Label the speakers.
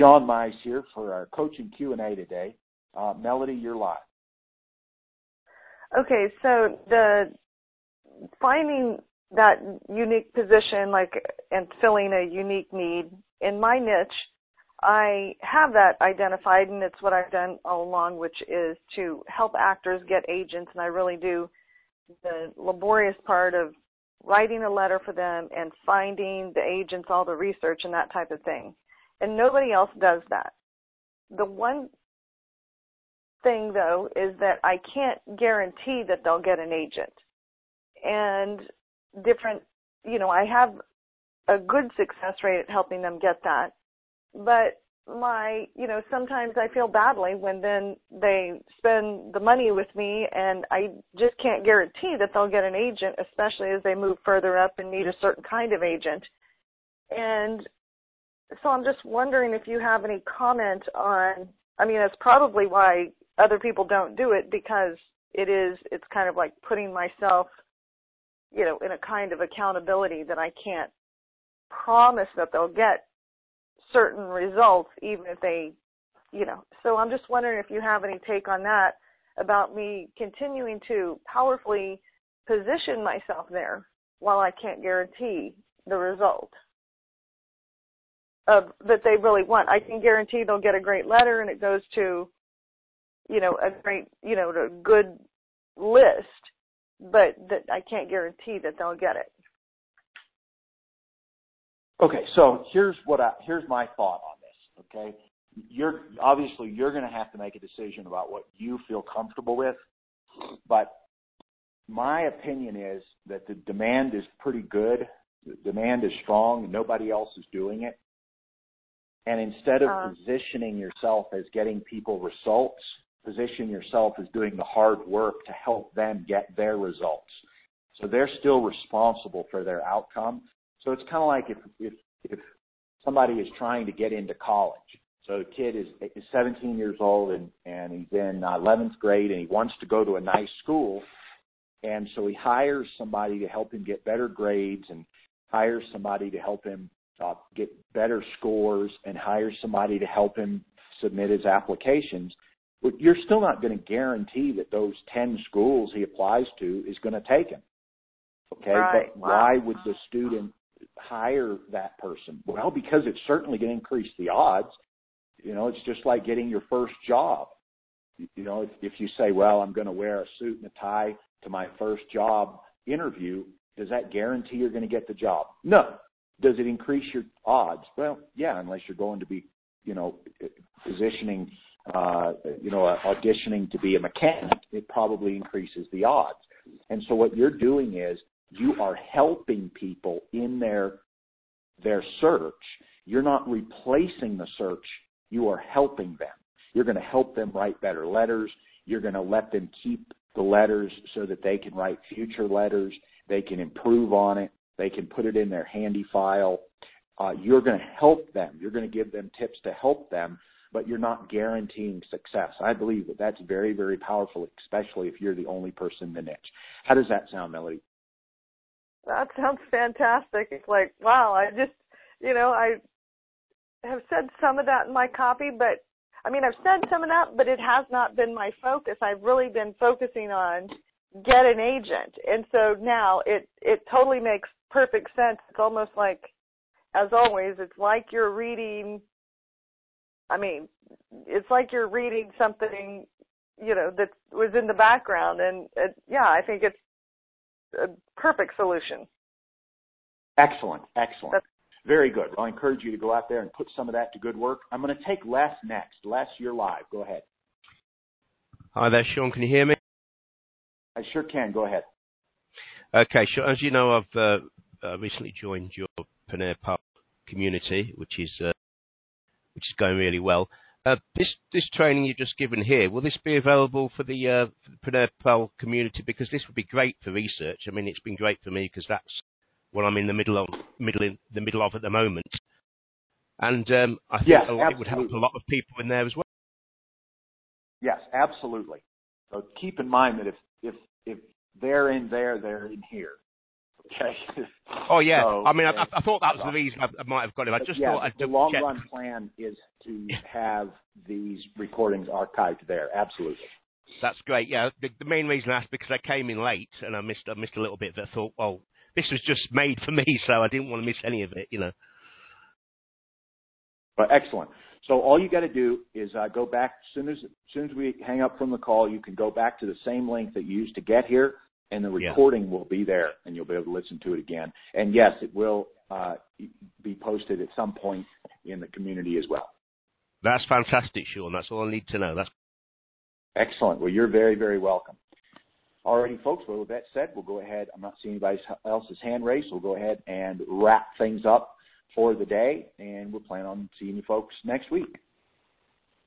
Speaker 1: Sean Mize here for our coaching Q&A today. Uh, Melody, you're live.
Speaker 2: Okay, so the finding that unique position, like and filling a unique need in my niche, I have that identified, and it's what I've done all along, which is to help actors get agents, and I really do the laborious part of writing a letter for them and finding the agents, all the research and that type of thing. And nobody else does that. The one thing though is that I can't guarantee that they'll get an agent. And different, you know, I have a good success rate at helping them get that. But my, you know, sometimes I feel badly when then they spend the money with me and I just can't guarantee that they'll get an agent, especially as they move further up and need a certain kind of agent. And so I'm just wondering if you have any comment on, I mean, that's probably why other people don't do it because it is, it's kind of like putting myself, you know, in a kind of accountability that I can't promise that they'll get certain results even if they, you know. So I'm just wondering if you have any take on that about me continuing to powerfully position myself there while I can't guarantee the result that they really want. I can guarantee they'll get a great letter and it goes to you know, a great, you know, a good list, but that I can't guarantee that they'll get it.
Speaker 1: Okay, so here's what I here's my thought on this. Okay, you're obviously you're going to have to make a decision about what you feel comfortable with, but my opinion is that the demand is pretty good. The demand is strong, nobody else is doing it. And instead of uh, positioning yourself as getting people results, position yourself as doing the hard work to help them get their results. So they're still responsible for their outcome. So it's kind of like if, if, if somebody is trying to get into college. So a kid is, is 17 years old and, and he's in uh, 11th grade and he wants to go to a nice school. And so he hires somebody to help him get better grades and hires somebody to help him uh, get better scores and hire somebody to help him submit his applications but you're still not going to guarantee that those 10 schools he applies to is going to take him. Okay,
Speaker 2: right.
Speaker 1: but why would the student hire that person? Well, because it's certainly going to increase the odds. You know, it's just like getting your first job. You know, if, if you say, well, I'm going to wear a suit and a tie to my first job interview, does that guarantee you're going to get the job? No. Does it increase your odds? Well, yeah, unless you're going to be, you know, positioning uh, you know, auditioning to be a mechanic, it probably increases the odds. And so what you're doing is you are helping people in their their search. You're not replacing the search. You are helping them. You're going to help them write better letters. You're going to let them keep the letters so that they can write future letters. They can improve on it. They can put it in their handy file. Uh, you're going to help them. You're going to give them tips to help them but you're not guaranteeing success. I believe that that's very, very powerful, especially if you're the only person in the niche. How does that sound, Melody?
Speaker 2: That sounds fantastic. It's like, wow, I just, you know, I have said some of that in my copy, but I mean, I've said some of that, but it has not been my focus. I've really been focusing on get an agent. And so now it, it totally makes perfect sense. It's almost like, as always, it's like you're reading I mean, it's like you're reading something, you know, that was in the background, and it, yeah, I think it's a perfect solution.
Speaker 1: Excellent, excellent. That's, Very good. I'll encourage you to go out there and put some of that to good work. I'm going to take Les next. Les, you're live. Go ahead.
Speaker 3: Hi there, Sean. Can you hear me?
Speaker 1: I sure can. Go ahead.
Speaker 3: Okay, sure. As you know, I've uh, uh, recently joined your Panera Pub community, which is uh, which is going really well. Uh, this this training you've just given here, will this be available for the uh, Panera Pal community? Because this would be great for research. I mean, it's been great for me because that's what I'm in the middle of, middle in the middle of at the moment, and um, I think
Speaker 1: yes,
Speaker 3: it would help a lot of people in there as well.
Speaker 1: Yes, absolutely. So keep in mind that if they're in there, they're in here. Okay.
Speaker 3: Oh yeah.
Speaker 1: So,
Speaker 3: I mean, I, I thought that was the reason I, I might have got it. I just
Speaker 1: yeah,
Speaker 3: thought I'd
Speaker 1: the long
Speaker 3: check.
Speaker 1: run plan is to have these recordings archived there. Absolutely.
Speaker 3: That's great. Yeah, the, the main reason I asked because I came in late and I missed I missed a little bit. That I thought, well, this was just made for me, so I didn't want to miss any of it. You know.
Speaker 1: But excellent. So all you got to do is uh, go back as soon as, as soon as we hang up from the call. You can go back to the same link that you used to get here, and the
Speaker 3: Yeah.
Speaker 1: recording will be there, and you'll be able to listen to it again. And yes, it will uh, be posted at some point in the community as well.
Speaker 3: That's fantastic, Sean. That's all I need to know. That's
Speaker 1: Excellent. Well, you're very, very welcome. Alrighty, folks. Well, with that said, we'll go ahead. I'm not seeing anybody else's hand raised. We'll go ahead and wrap things up for the day, and we'll plan on seeing you folks next week.